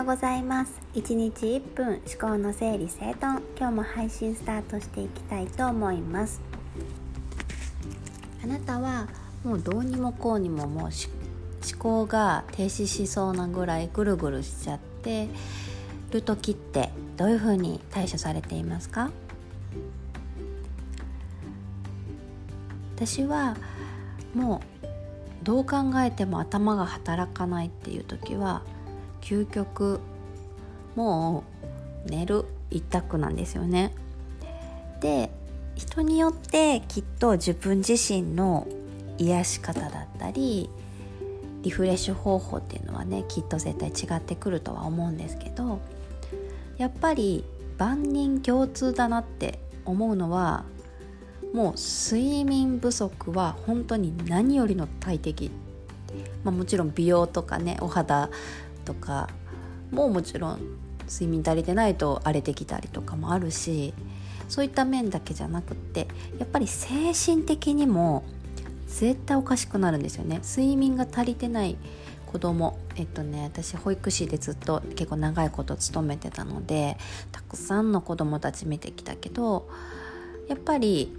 ようございます。1日1分思考の整理整頓。今日も配信スタートしていきたいと思います。あなたはもうどうにもこうにももう思考が停止しそうなぐらいぐるぐるしちゃってる時ってどういうふうに対処されていますか？私はもうどう考えても頭が働かないっていう時は究極もう寝る一択なんですよね。で人によってきっと自分自身の癒し方だったりリフレッシュ方法っていうのはねきっと絶対違ってくるとは思うんですけどやっぱり万人共通だなって思うのはもう睡眠不足は本当に何よりの大敵、まあ、もちろん美容とかねお肌とかももちろん睡眠足りてないと荒れてきたりとかもあるしそういった面だけじゃなくってやっぱり精神的にも絶対おかしくなるんですよね。睡眠が足りてない子供えっとね私保育士でずっと結構長いこと勤めてたのでたくさんの子供たち見てきたけどやっぱり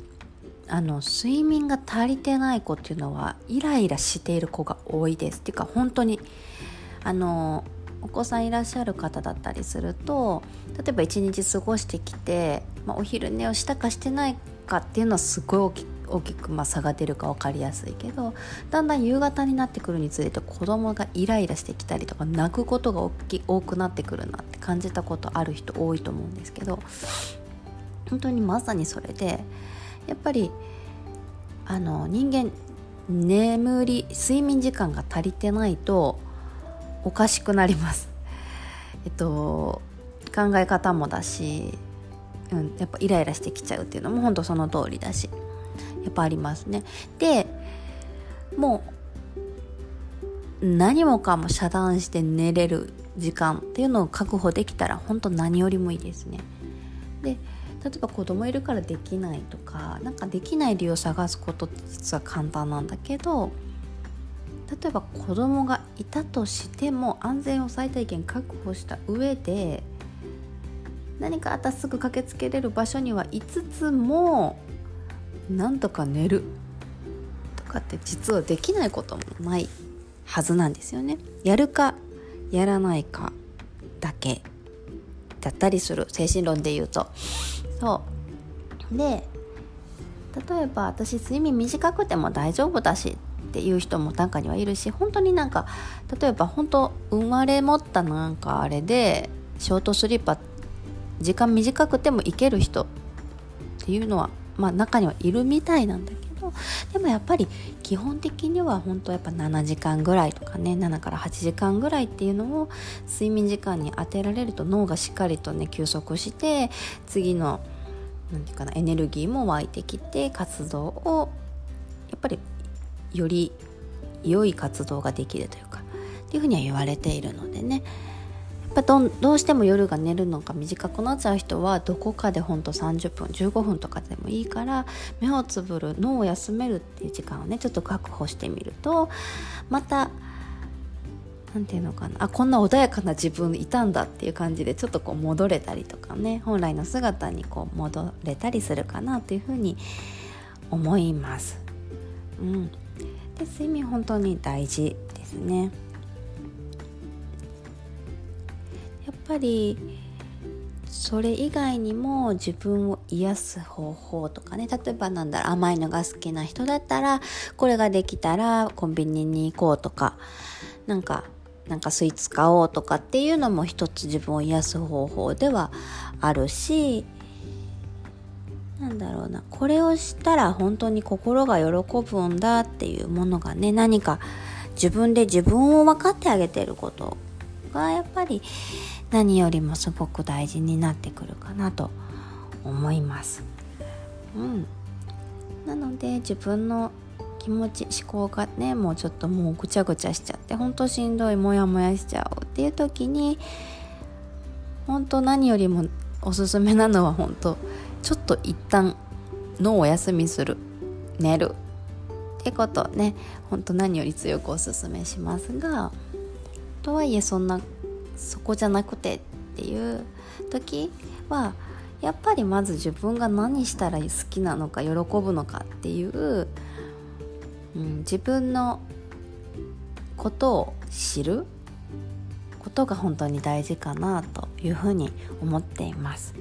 あの睡眠が足りてない子っていうのはイライラしている子が多いです。っていうか本当にあのお子さんいらっしゃる方だったりすると例えば一日過ごしてきて、まあ、お昼寝をしたかしてないかっていうのはすごい大き大きくまあ差が出るか分かりやすいけどだんだん夕方になってくるにつれて子供がイライラしてきたりとか泣くことが大き多くなってくるなって感じたことある人多いと思うんですけど本当にまさにそれでやっぱりあの人間眠り睡眠時間が足りてないとおかしくなります。えっと考え方もだし、うん、やっぱイライラしてきちゃうっていうのも本当その通りだしやっぱありますね。でもう何もかも遮断して寝れる時間っていうのを確保できたら本当何よりもいいですね。で例えば子供いるからできないとか何かできない理由を探すことって実は簡単なんだけど例えば子供がいたとしても安全を最大限確保した上で何かあったらすぐ駆けつけれる場所にはいつつもなんとか寝るとかって実はできないこともないはずなんですよね。やるかやらないかだけだったりする。精神論で言うと。そう。で例えば私睡眠短くても大丈夫だしっていう人も中にはいるし本当になんか例えば本当生まれ持ったなんかあれでショートスリッパー時間短くてもいける人っていうのはまあ中にはいるみたいなんだけどでもやっぱり基本的には本当やっぱ7時間ぐらいとかね7から8時間ぐらいっていうのを睡眠時間に当てられると脳がしっかりとね休息して次の何て言うかなエネルギーも湧いてきて活動をやっぱりより良い活動ができるというかっていうふうには言われているのでね。やっぱどどうしても夜が寝るのが短くなっちゃう人はどこかでほんと30分15分とかでもいいから目をつぶる脳を休めるっていう時間をねちょっと確保してみるとまた何て言うのかな。あこんな穏やかな自分いたんだっていう感じでちょっとこう戻れたりとかね本来の姿にこう戻れたりするかなというふうに思います。うん、で睡眠本当に大事ですね。やっぱりそれ以外にも自分を癒す方法とかね例えばなんだろう甘いのが好きな人だったらこれができたらコンビニに行こうとかなんかなんかスイーツ買おうとかっていうのも一つ自分を癒す方法ではあるしなんだろうなこれをしたら本当に心が喜ぶんだっていうものがね何か自分で自分を分かってあげてることがやっぱり何よりもすごく大事になってくるかなと思います。うん、なので自分の気持ち思考がねもうちょっともうぐちゃぐちゃしちゃってほんとしんどいモヤモヤしちゃうっていう時に本当何よりもおすすめなのは本当ちょっと一旦脳を休みする寝るってことね本当何より強くおすすめしますがとはいえそんなそこじゃなくてっていう時はやっぱりまず自分が何したら好きなのか喜ぶのかっていう、うん、自分のことを知ることが本当に大事かなというふうに思っています。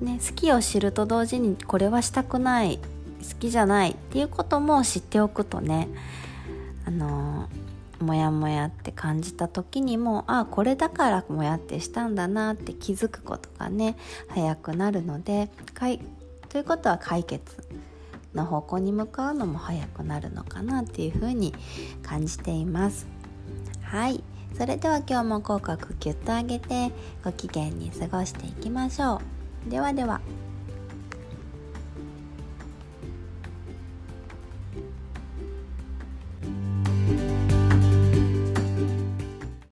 ね、好きを知ると同時にこれはしたくない好きじゃないっていうことも知っておくとねあのモヤモヤって感じた時にもああこれだからモヤってしたんだなって気づくことがね早くなるのでかいということは解決の方向に向かうのも早くなるのかなっていうふうに感じています。はい。それでは今日も口角キュッと上げてご機嫌に過ごしていきましょう。ではでは。